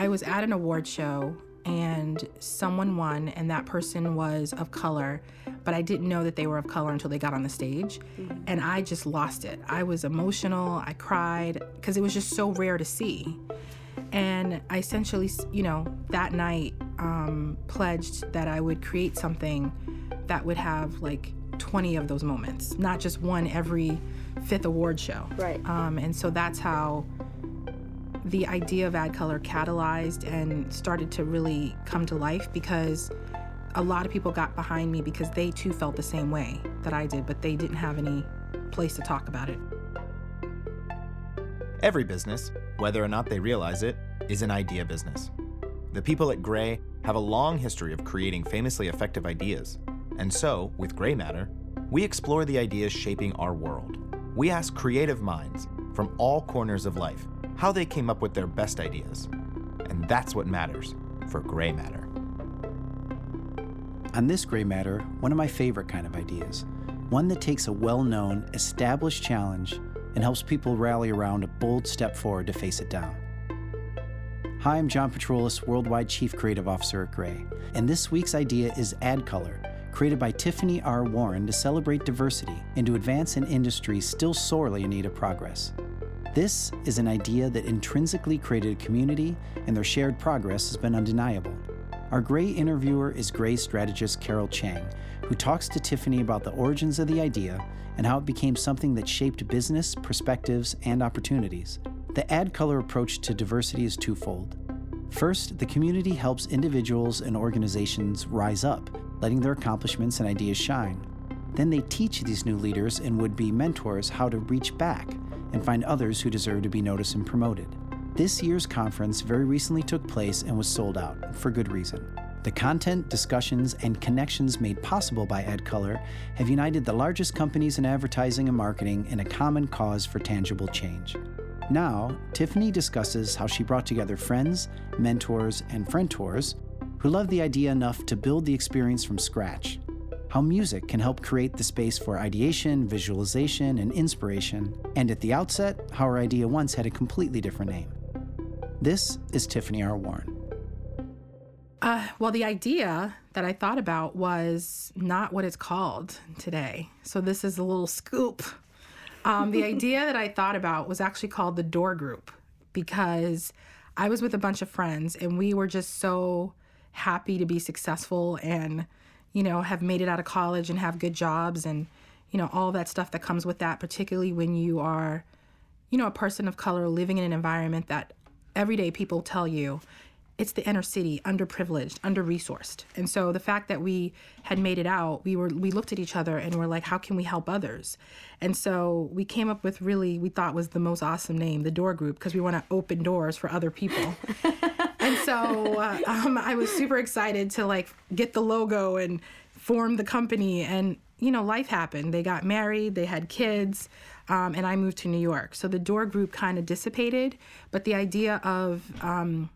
I was at an award show and someone won, and that person was of color, but I didn't know that they were of color until they got on the stage. Mm-hmm. And I just lost it. I was emotional, I cried, because it was just so rare to see. And I essentially, you know, that night um, pledged that I would create something that would have like 20 of those moments, not just one every fifth award show. Right. Um, and so that's how the idea of ad color catalyzed and started to really come to life because a lot of people got behind me because they too felt the same way that I did, but they didn't have any place to talk about it. Every business, whether or not they realize it, is an idea business. The people at Grey have a long history of creating famously effective ideas. And so, with Grey Matter, we explore the ideas shaping our world. We ask creative minds from all corners of life how they came up with their best ideas. And that's what matters for Grey Matter. On this Grey Matter, one of my favorite kind of ideas, one that takes a well known, established challenge and helps people rally around a bold step forward to face it down. Hi, I'm John Patroulis, Worldwide Chief Creative Officer at Grey, and this week's idea is Ad Color, created by Tiffany R. Warren to celebrate diversity and to advance an industry still sorely in need of progress. This is an idea that intrinsically created a community, and their shared progress has been undeniable. Our Grey interviewer is Grey strategist Karol Chang, who talks to Tiffany about the origins of the idea and how it became something that shaped business, perspectives, and opportunities. The ad color approach to diversity is twofold. First, the community helps individuals and organizations rise up, letting their accomplishments and ideas shine. Then they teach these new leaders and would be mentors how to reach back and find others who deserve to be noticed and promoted. This year's conference very recently took place and was sold out, for good reason. The content, discussions, and connections made possible by AdColor have united the largest companies in advertising and marketing in a common cause for tangible change. Now, Tiffany discusses how she brought together friends, mentors, and friendtors who loved the idea enough to build the experience from scratch how music can help create the space for ideation, visualization, and inspiration, and at the outset, how our idea once had a completely different name. This is Tiffany R. Warren. Uh, well, the idea that I thought about was not what it's called today. So, this is a little scoop. Um, the idea that I thought about was actually called the Door Group because I was with a bunch of friends and we were just so happy to be successful and you know, have made it out of college and have good jobs and, you know, all that stuff that comes with that, particularly when you are, you know, a person of color living in an environment that everyday people tell you it's the inner city, underprivileged, under-resourced. And so the fact that we had made it out, we were we looked at each other and we're like, how can we help others? And so we came up with really we thought was the most awesome name, the Door Group, because we want to open doors for other people. so uh, um, I was super excited to like get the logo and form the company. And you know, life happened. They got married, they had kids, um, and I moved to New York. So the Door Group kind of dissipated, but the idea of um,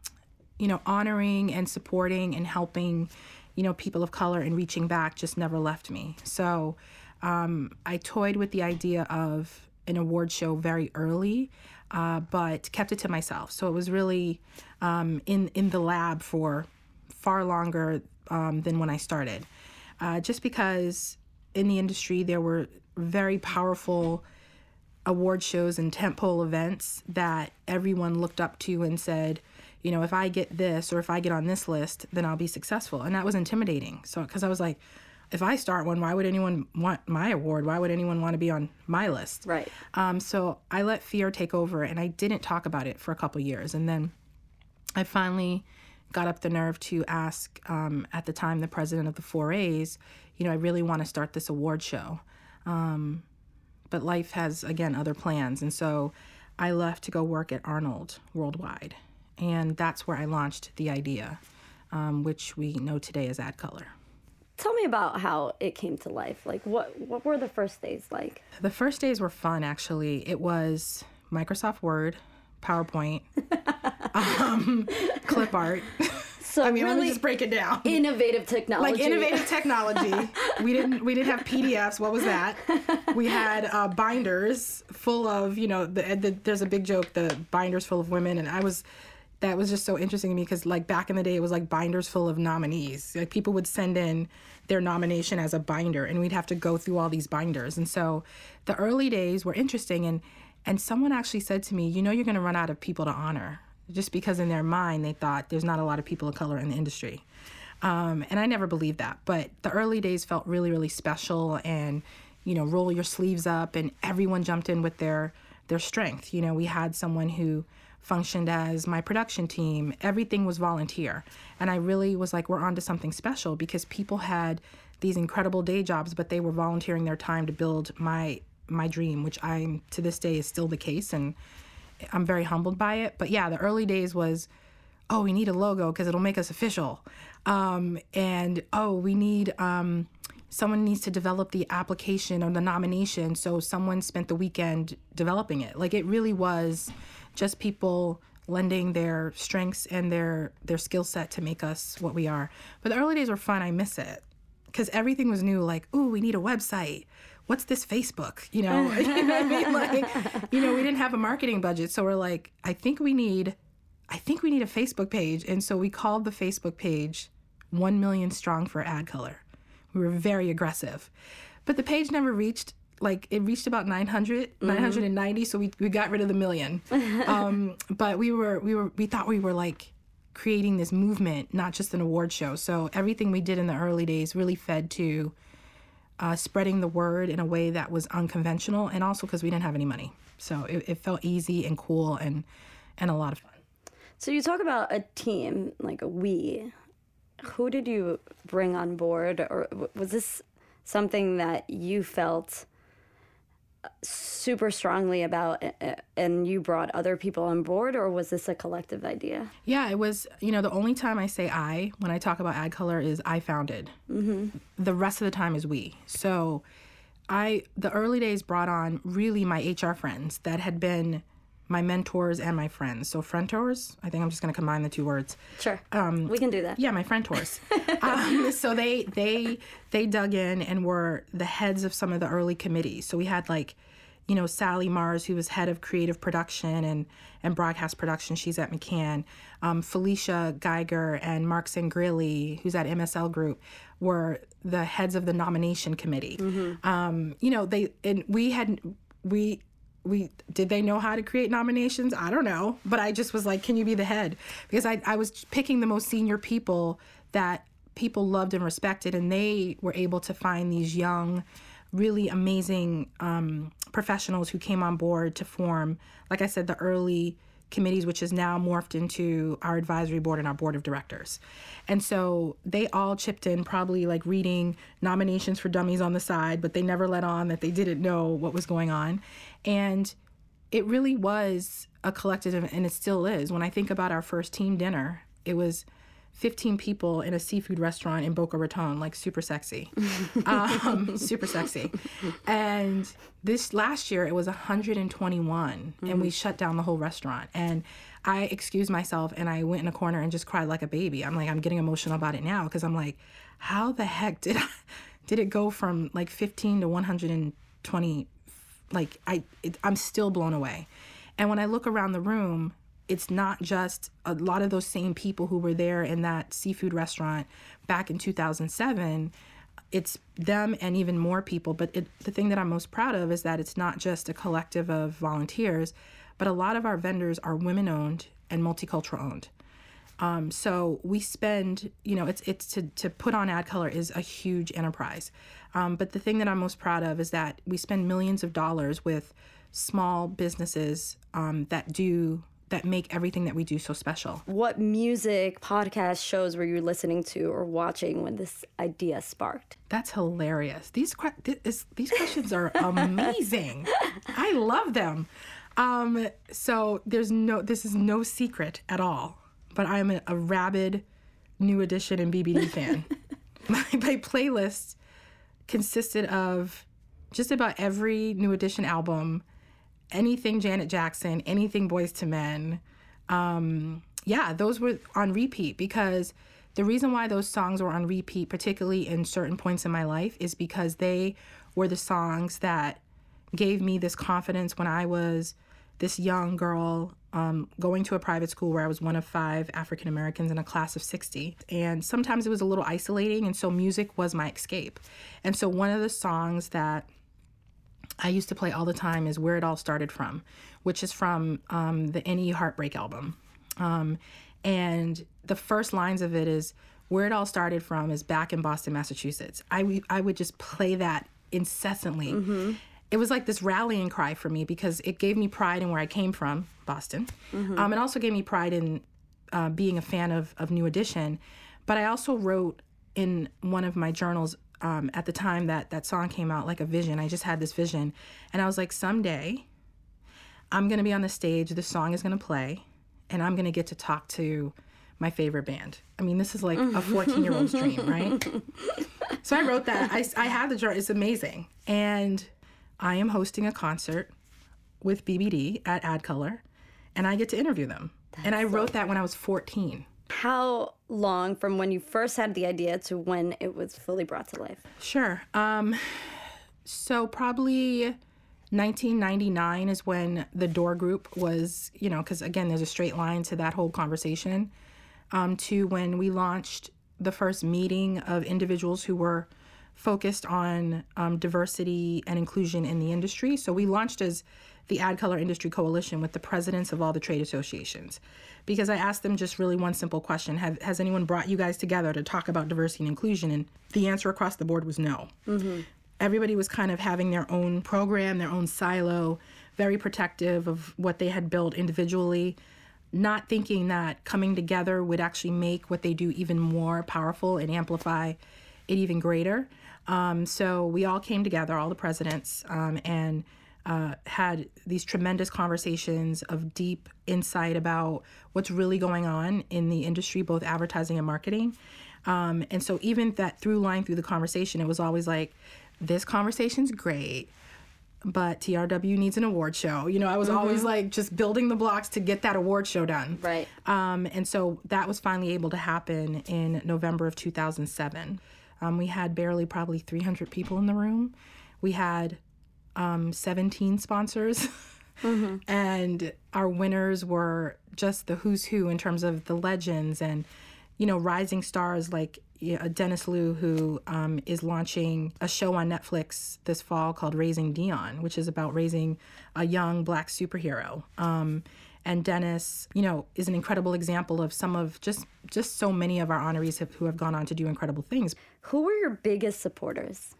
you know, honoring and supporting and helping, you know, people of color and reaching back just never left me. So um, I toyed with the idea of an award show very early, uh, but kept it to myself. So it was really um, in in the lab for far longer um, than when I started, uh, just because in the industry there were very powerful award shows and tentpole events that everyone looked up to and said you know, if I get this or if I get on this list, then I'll be successful. And that was intimidating. So, because I was like, if I start one, why would anyone want my award? Why would anyone want to be on my list? Right. Um, so I let fear take over and I didn't talk about it for a couple years. And then I finally got up the nerve to ask, um, at the time, the president of the 4As, you know, I really want to start this award show. Um, but life has, again, other plans. And so I left to go work at Arnold Worldwide. And that's where I launched the idea, um, which we know today as Ad Color. Tell me about how it came to life. Like, what, what were the first days like? The first days were fun, actually. It was Microsoft Word, PowerPoint, um, clip art. So I mean, really let me just break it down. Innovative technology. Like innovative technology. we didn't we didn't have PDFs. What was that? We had uh, binders full of you know the, the, there's a big joke the binders full of women and I was that was just so interesting to me because like back in the day it was like binders full of nominees. Like people would send in their nomination as a binder and we'd have to go through all these binders. And so the early days were interesting and and someone actually said to me you know you're going to run out of people to honor. Just because in their mind they thought there's not a lot of people of color in the industry. Um, and i never believed that but the early days felt really really special and you know roll your sleeves up and everyone jumped in with their their strength. You know we had someone who functioned as my production team. Everything was volunteer. And I really was like, we're on to something special because people had these incredible day jobs, but they were volunteering their time to build my my dream, which I'm to this day is still the case and I'm very humbled by it. But yeah, the early days was, oh, we need a logo because it'll make us official. Um, and oh, we need um, someone needs to develop the application or the nomination. So someone spent the weekend developing it. Like it really was just people lending their strengths and their their skill set to make us what we are. But the early days were fun. I miss it because everything was new. Like, ooh, we need a website. What's this Facebook? You know, you know what I mean? Like, you know, we didn't have a marketing budget, so we're like, I think we need, I think we need a Facebook page, and so we called the Facebook page "One Million Strong for Ad Color." We were very aggressive, but the page never reached like it reached about 900 mm-hmm. 990 so we, we got rid of the million. Um, but we were we were we thought we were like creating this movement not just an award show. So everything we did in the early days really fed to uh, spreading the word in a way that was unconventional and also because we didn't have any money. So it, it felt easy and cool and and a lot of fun. So you talk about a team like a we. Who did you bring on board? Or was this something that you felt super strongly about and you brought other people on board or was this a collective idea? Yeah it was you know the only time i say i when i talk about ad color is i founded. Mm-hmm. the rest of the time is we. So i the early days brought on really my hr friends that had been my mentors and my friends. So friendtors, I think I'm just going to combine the two words. Sure. Um, we can do that. Yeah, my friendtors. um, so they they they dug in and were the heads of some of the early committees. So we had like, you know, Sally Mars, who was head of creative production and and broadcast production. She's at McCann. Um, Felicia Geiger and Mark Sangrilli, who's at MSL Group, were the heads of the nomination committee. Mm-hmm. Um, you know, they and we had we we did they know how to create nominations? I don't know but i just was like can you be the head? Because i, I was picking the most senior people that people loved and respected and they were able to find these young really amazing um, professionals who came on board to form like i said the early committees which is now morphed into our advisory board and our board of directors and so they all chipped in probably like reading nominations for dummies on the side but they never let on that they didn't know what was going on and it really was a collective, and it still is. When I think about our first team dinner, it was 15 people in a seafood restaurant in Boca Raton, like super sexy. um, super sexy. And this last year, it was 121, mm-hmm. and we shut down the whole restaurant. And I excused myself and I went in a corner and just cried like a baby. I'm like, I'm getting emotional about it now because I'm like, how the heck did I, did it go from like 15 to 120 like I it, I'm still blown away. And when I look around the room, it's not just a lot of those same people who were there in that seafood restaurant back in 2007 it's them and even more people. But it, the thing that i'm most proud of is that it's not just a collective of volunteers but a lot of our vendors are women owned and multicultural owned um, so we spend you know it's it's to, to put on ad color is a huge enterprise. Um, but the thing that I'm most proud of is that we spend millions of dollars with small businesses um, that do that make everything that we do so special. What music, podcast, shows were you listening to or watching when this idea sparked? That's hilarious. These this, these questions are amazing. I love them. Um, so there's no this is no secret at all, but I'm a, a rabid New Edition and BBD fan. my, my playlist consisted of just about every New Edition album, anything Janet Jackson, anything Boyz II Men. Um, yeah, those were on repeat because the reason why those songs were on repeat, particularly in certain points in my life, is because they were the songs that gave me this confidence when I was this young girl um, going to a private school where I was one of five African Americans in a class of 60. And sometimes it was a little isolating. And so music was my escape. And so one of the songs that I used to play all the time is Where It All Started From, which is from um, the NE Heartbreak album. Um, and the first lines of it is Where It All Started From is back in Boston, Massachusetts. I, w- I would just play that incessantly. Mm-hmm. It was like this rallying cry for me because it gave me pride in where I came from, Boston. Mm-hmm. Um, it also gave me pride in uh, being a fan of, of New Edition. But I also wrote in one of my journals um, at the time that that song came out like a vision. I just had this vision, and I was like, someday, I'm gonna be on the stage. The song is gonna play, and I'm gonna get to talk to my favorite band. I mean, this is like a 14 year old's dream, right? So I wrote that. I, I have the journal. It's amazing, and I am hosting a concert with BBD at AdColor, and I get to interview them. That's and I wrote that when I was 14. How long from when you first had the idea to when it was fully brought to life? Sure. Um, so probably 1999 is when the Door Group was, you know, because again, there's a straight line to that whole conversation, um, to when we launched the first meeting of individuals who were focused on um, diversity and inclusion in the industry. So we launched as the Ad Color Industry Coalition with the presidents of all the trade associations because I asked them just really one simple question Have, Has anyone brought you guys together to talk about diversity and inclusion? And the answer across the board was no. Mm-hmm. Everybody was kind of having their own program, their own silo, very protective of what they had built individually, not thinking that coming together would actually make what they do even more powerful and amplify it even greater. Um, so we all came together, all the presidents, um, and uh, had these tremendous conversations of deep insight about what's really going on in the industry, both advertising and marketing. Um, and so, even that through line through the conversation, it was always like, this conversation's great, but TRW needs an award show. You know, I was mm-hmm. always like just building the blocks to get that award show done. Right. Um, and so that was finally able to happen in November of 2007. Um, we had barely probably 300 people in the room. We had um, 17 sponsors. Mm-hmm. and our winners were just the who's who in terms of the legends and, you know, rising stars like you Dennis Liu, who um, is launching a show on Netflix this fall called Raising Dion, which is about raising a young black superhero. Um, and Dennis, you know, is an incredible example of some of just just so many of our honorees have, who have gone on to do incredible things. Who were your biggest supporters?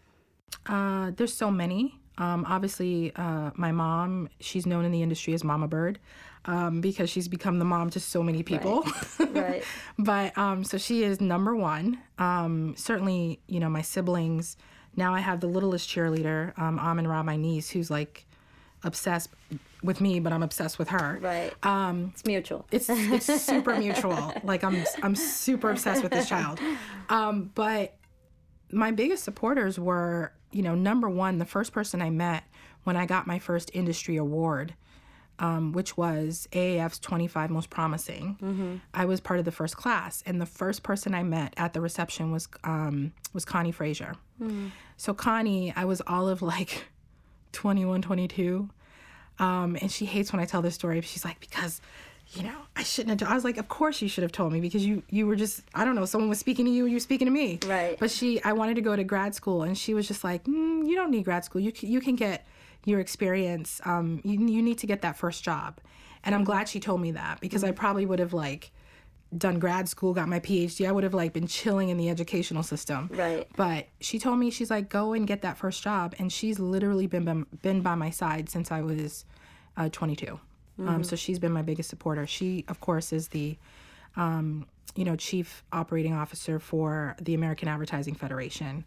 Uh, there's so many. Um, obviously, uh, my mom, she's known in the industry as Mama Bird um, because she's become the mom to so many people. Right. right. but um, so she is number one. Um, certainly, you know, my siblings. Now I have the littlest cheerleader, um, Amin Ra, my niece, who's like obsessed with me, but I'm obsessed with her. Right. Um, it's mutual. It's it's super mutual. Like I'm I'm super obsessed with this child. Um, but my biggest supporters were, you know, number one, the first person I met when I got my first industry award, um, which was AAF's 25 Most Promising. Mm-hmm. I was part of the first class, and the first person I met at the reception was um, was Connie Frazier. Mm-hmm. So Connie, I was all of like 21, 22. Um, and she hates when I tell this story. She's like, because you know, I shouldn't have. Told. I was like, of course you should have told me because you you were just I don't know. Someone was speaking to you, you were speaking to me. Right. But she, I wanted to go to grad school, and she was just like, mm, you don't need grad school. You can, you can get your experience. Um, you you need to get that first job. And I'm glad she told me that because I probably would have like done grad school, got my PhD, I would have like been chilling in the educational system. Right. But she told me she's like, go and get that first job, and she's literally been been by my side since I was uh, 22. Mm-hmm. Um, so she's been my biggest supporter. She, of course, is the um, you know chief operating officer for the American Advertising Federation,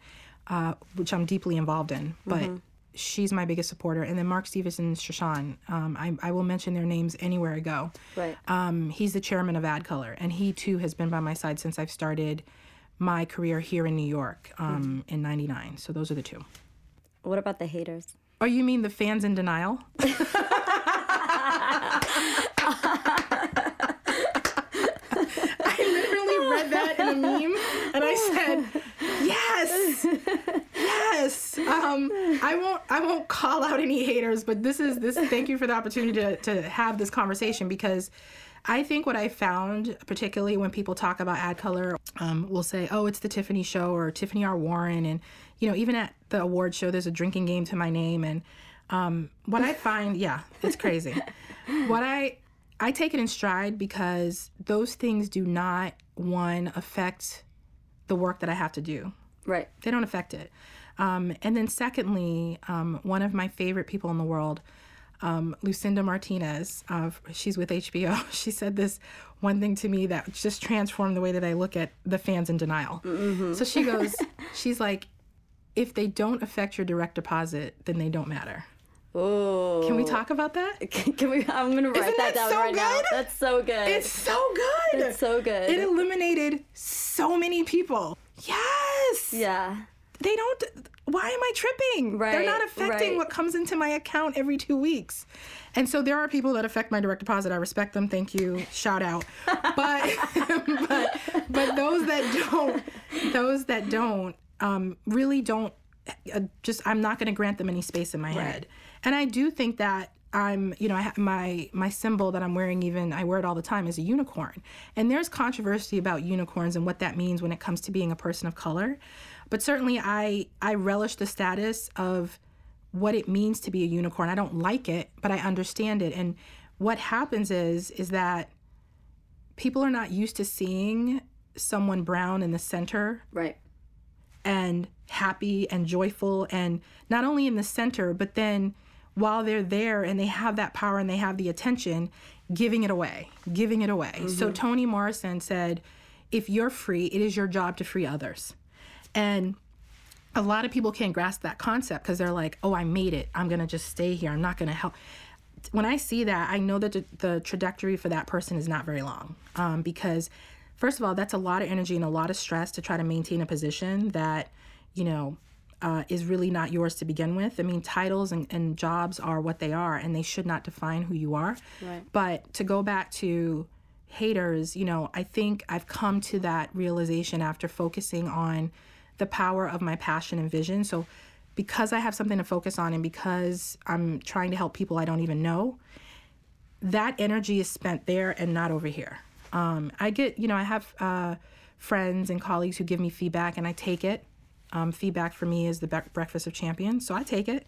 uh, which I'm deeply involved in. But mm-hmm she's my biggest supporter. And then Mark Stevenson, Shoshan, um, I, I, will mention their names anywhere I go. Right. Um, he's the chairman of Ad Color, and he too has been by my side since I've started my career here in New York um, mm-hmm. in '99. So those are the two. What about the haters? Oh, you mean the fans in denial? I literally read that in a meme, and I said, "Yes, yes." Um, um, I won't I won't call out any haters, but this is this. Thank you for the opportunity to to have this conversation because. I think what I found, particularly when people talk about ad color, um, will say, "Oh, it's the Tiffany Show" or Tiffany R. Warren, and you know, even at the award show, there's a drinking game to my name. And um, what I find, yeah, it's crazy. what I I take it in stride because those things do not one affect the work that I have to do. Right. They don't affect it. Um, and then secondly, um, one of my favorite people in the world, um, Lucinda Martinez, uh, she's with HBO. She said this one thing to me that just transformed the way that I look at the fans in denial. Mm-hmm. So she goes, she's like, if they don't affect your direct deposit, then they don't matter. Oh. Can we talk about that? Can we? I'm gonna write that, that down so right now. That's so good. It's so good. It's so good. It eliminated so many people. Yes. yeah. They don't. Why am I tripping? They're not affecting right. what comes into my account every two weeks. And so there are people that affect my direct deposit. I respect them. Thank you. Shout out. But but but those that don't, those that don't, um, really don't. Uh, just I'm not going to grant them any space in my head. And I do think that I'm, you know, I my my symbol that I'm wearing. Even I wear it all the time is a unicorn. And there's controversy about unicorns and what that means when it comes to being a person of color. But certainly, I I relish the status of what it means to be a unicorn. I don't like it, but I understand it. And what happens is is that people are not used to seeing someone brown in the center Right. and happy and joyful and not only in the center but then while they're there and they have that power and they have the attention giving it away giving it away so mm-hmm. toni morrison said if you're free it is your job to free others and a lot of people can't grasp that concept because they're like oh i made it i'm gonna just stay here i'm not gonna help when I see that, I know that the, the trajectory for that person is not very long. Um, because, first of all, that's a lot of energy and a lot of stress to try to maintain a position that, you know, uh, is really not yours to begin with. I mean, titles and, and jobs are what they are, and they should not define who you are. Right. But to go back to haters, you know, I think I've come to that realization after focusing on the power of my passion and vision. So, because I have something to focus on and because I'm trying to help people I don't even know, that energy is spent there and not over here. Um, I get, you know, I have uh, friends and colleagues who give me feedback and I take it. Um, feedback for me is the bre- breakfast of champions, so I take it.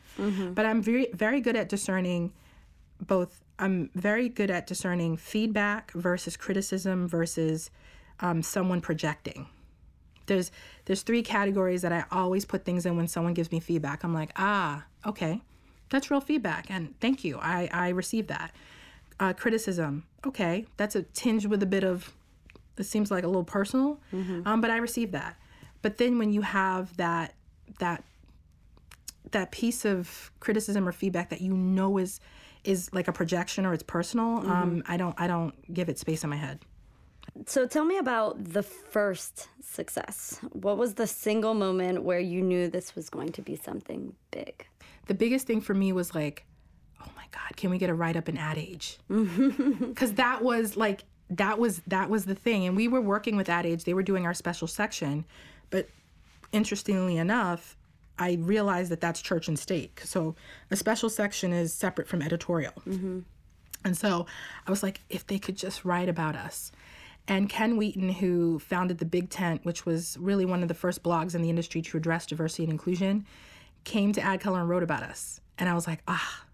But I'm very, very good at discerning both. I'm very good at discerning feedback versus criticism versus um, someone projecting there's there's three categories that I always put things in when someone gives me feedback. I'm like, ah, okay, that's real feedback, and thank you. I I received that. Uh, criticism, okay, that's a tinge with a bit of. It seems like a little personal, um, but I received that. But then when you have that that that piece of criticism or feedback that you know is is like a projection or it's personal, um, I don't I don't give it space in my head. So tell me about the first success. What was the single moment where you knew this was going to be something big? the biggest thing for me was like, oh my God, can we get a write up in Ad Age? Because that was like that was that was the thing, and we were working with Ad Age. They were doing our special section, but interestingly enough, I realized that that's church and state. So a special section is separate from editorial. Mm-hmm. And so I was like, if they could just write about us. And Ken Wheaton, who founded the Big Tent, which was really one of the first blogs in the industry to address diversity and inclusion, came to Ad Color and wrote about us. And I was like, ah,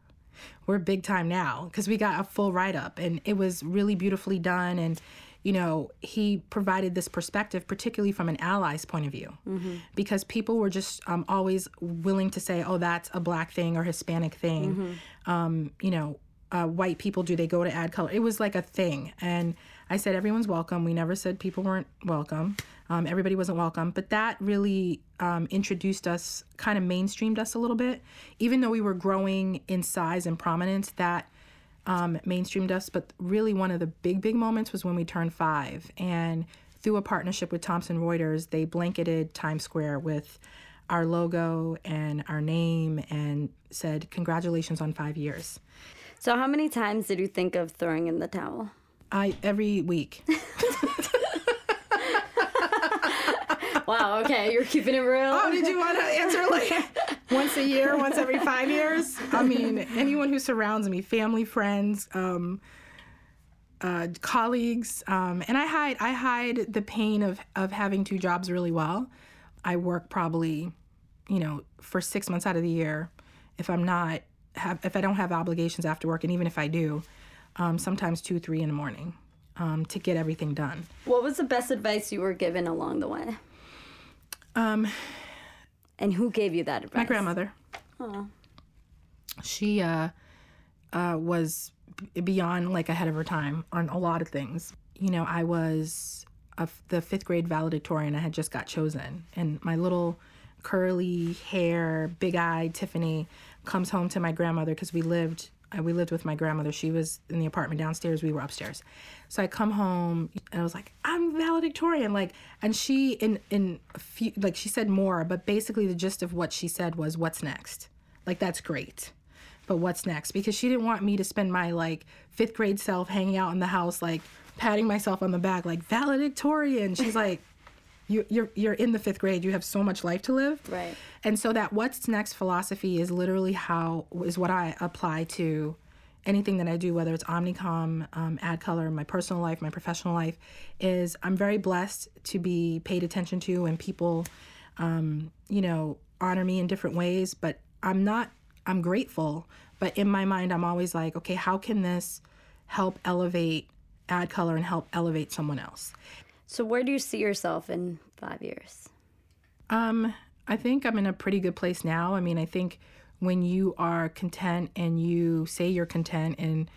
we're big time now because we got a full write up and it was really beautifully done. And, you know, he provided this perspective, particularly from an ally's point of view, because people were just um, always willing to say, oh, that's a black thing or Hispanic thing. Um, you know, uh, white people, do they go to Ad Color? It was like a thing. And I said, everyone's welcome. We never said people weren't welcome. Um, everybody wasn't welcome. But that really um, introduced us, kind of mainstreamed us a little bit. Even though we were growing in size and prominence, that um, mainstreamed us. But really, one of the big, big moments was when we turned five. And through a partnership with Thomson Reuters, they blanketed Times Square with our logo and our name and said, Congratulations on five years. So how many times did you think of throwing in the towel? I every week. Wow, okay, you're keeping it real. oh, did you want to answer like once a year, once every five years. I mean, anyone who surrounds me, family, friends, um, uh, colleagues, um, and I hide I hide the pain of of having two jobs really well. I work probably, you know, for six months out of the year. If I'm not have if I don't have obligations after work, and even if I do, um, sometimes two, three in the morning um, to get everything done. What was the best advice you were given along the way? Um, And who gave you that advice? my grandmother. She uh, uh, was beyond like ahead of her time on a lot of things. You know, I was a the fifth grade valedictorian. I had just got chosen, and my little curly hair, big eyed Tiffany comes home to my grandmother because we lived. Uh, We lived with my grandmother. She was in the apartment downstairs. We were upstairs. So I come home and I was like, "I'm valedictorian!" Like, and she in in a few like she said more, but basically the gist of what she said was, "What's next?" Like that's great but what's next because she didn't want me to spend my like fifth grade self hanging out in the house like patting myself on the back like valedictorian she's like you, you're you're in the fifth grade you have so much life to live Right. and so that what's next philosophy is literally how is what i apply to anything that i do whether it's omnicom um, ad color my personal life my professional life is i'm very blessed to be paid attention to and people um, you know, honor me in different ways, but I'm not, I'm grateful. But in my mind, I'm always like, okay, how can this help elevate ad color and help elevate someone else? So where do you see yourself in five years? Um, I think I'm in a pretty good place now. I mean, I think when you are content and you say you're content and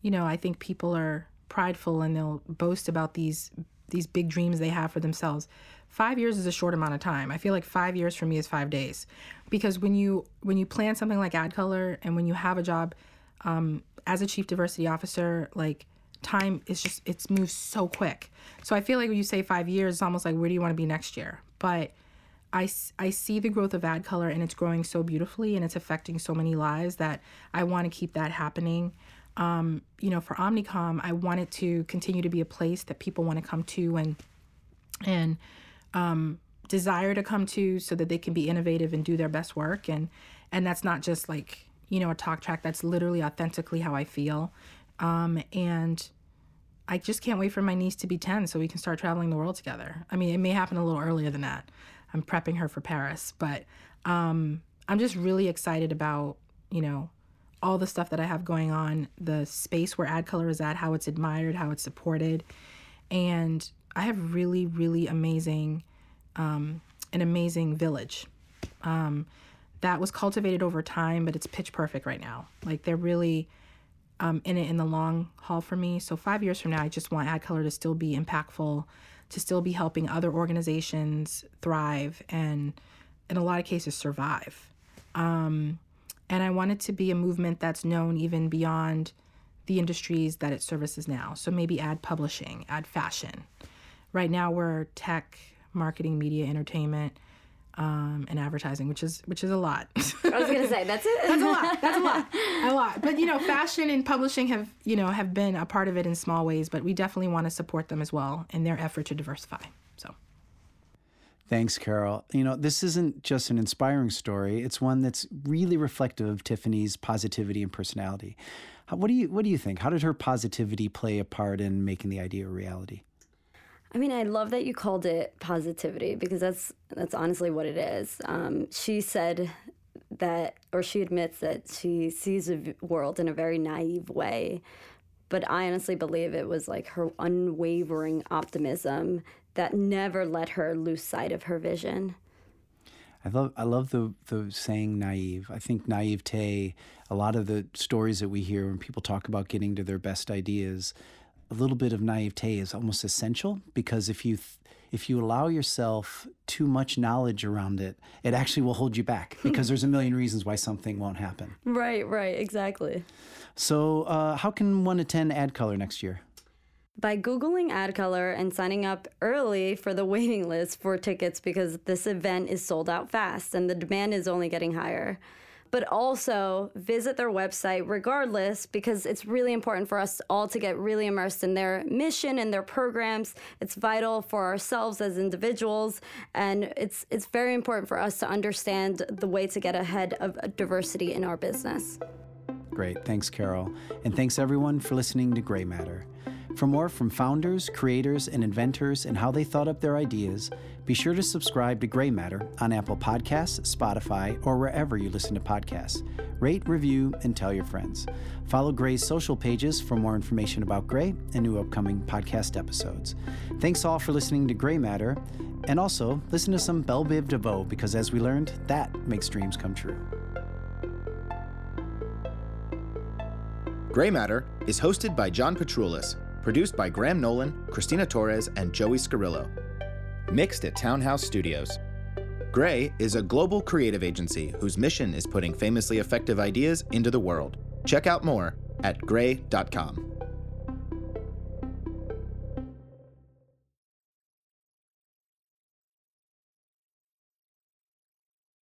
you know, I think people are prideful and they'll boast about these these big dreams they have for themselves. 5 years is a short amount of time. I feel like 5 years for me is 5 days. Because when you when you plan something like ad color and when you have a job um, as a chief diversity officer, like time is just it's moves so quick. So I feel like when you say 5 years, it's almost like where do you want to be next year? But I, I see the growth of ad color and it's growing so beautifully and it's affecting so many lives that I want to keep that happening. Um, you know, for Omnicom, I want it to continue to be a place that people want to come to and and um, desire to come to so that they can be innovative and do their best work and and that's not just like you know a talk track that's literally authentically how I feel um, and I just can't wait for my niece to be 10 so we can start traveling the world together. I mean, it may happen a little earlier than that. I'm prepping her for Paris, but um, I'm just really excited about, you know, all the stuff that I have going on, the space where ad color is at, how it's admired, how it's supported. And I have really, really amazing, um, an amazing village um, that was cultivated over time, but it's pitch perfect right now. Like they're really um, in it in the long haul for me. So five years from now, I just want Ad Color to still be impactful, to still be helping other organizations thrive and, in a lot of cases, survive. Um, and I want it to be a movement that's known even beyond the industries that it services now. So maybe ad publishing, ad fashion. Right now, we're tech, marketing, media, entertainment, um, and advertising, which is which is a lot. I was gonna say that's it. That's a lot. That's a lot. A lot. But you know, fashion and publishing have you know have been a part of it in small ways, but we definitely want to support them as well in their effort to diversify. So Thanks, Karol. You know, this isn't just an inspiring story. It's one that's really reflective of Tiffany's positivity and personality. How, what do you What do you think? How did her positivity play a part in making the idea a reality? I mean, I love that you called it positivity because that's that's honestly what it is. Um, she said that, or she admits that she sees the world in a very naive way, but I honestly believe it was like her unwavering optimism that never let her lose sight of her vision. I love I love the the saying naive. I think naivete. A lot of the stories that we hear when people talk about getting to their best ideas, a little bit of naivete is almost essential because if you th- if you allow yourself too much knowledge around it, it actually will hold you back because there's a million reasons why something won't happen. Right, right, exactly. So, uh, how can one attend Ad Color next year? by Googling ad color and signing up early for the waiting list for tickets because this event is sold out fast and the demand is only getting higher. But also visit their website regardless because it's really important for us all to get really immersed in their mission and their programs. It's vital for ourselves as individuals and it's it's very important for us to understand the way to get ahead of diversity in our business. Great. Thanks, Karol. And thanks everyone for listening to Grey Matter. For more from founders, creators, and inventors and how they thought up their ideas, be sure to subscribe to Grey Matter on Apple Podcasts, Spotify, or wherever you listen to podcasts. Rate, review, and tell your friends. Follow Grey's social pages for more information about Grey and new upcoming podcast episodes. Thanks all for listening to Grey Matter. And also, listen to some Bell Biv DeVoe because, as we learned, that makes dreams come true. Grey Matter is hosted by John Petrulis Produced by Graham Nolan, Christina Torres, and Joey Scarillo. Mixed at Townhouse Studios. Grey is a global creative agency whose mission is putting famously effective ideas into the world. Check out more at grey.com.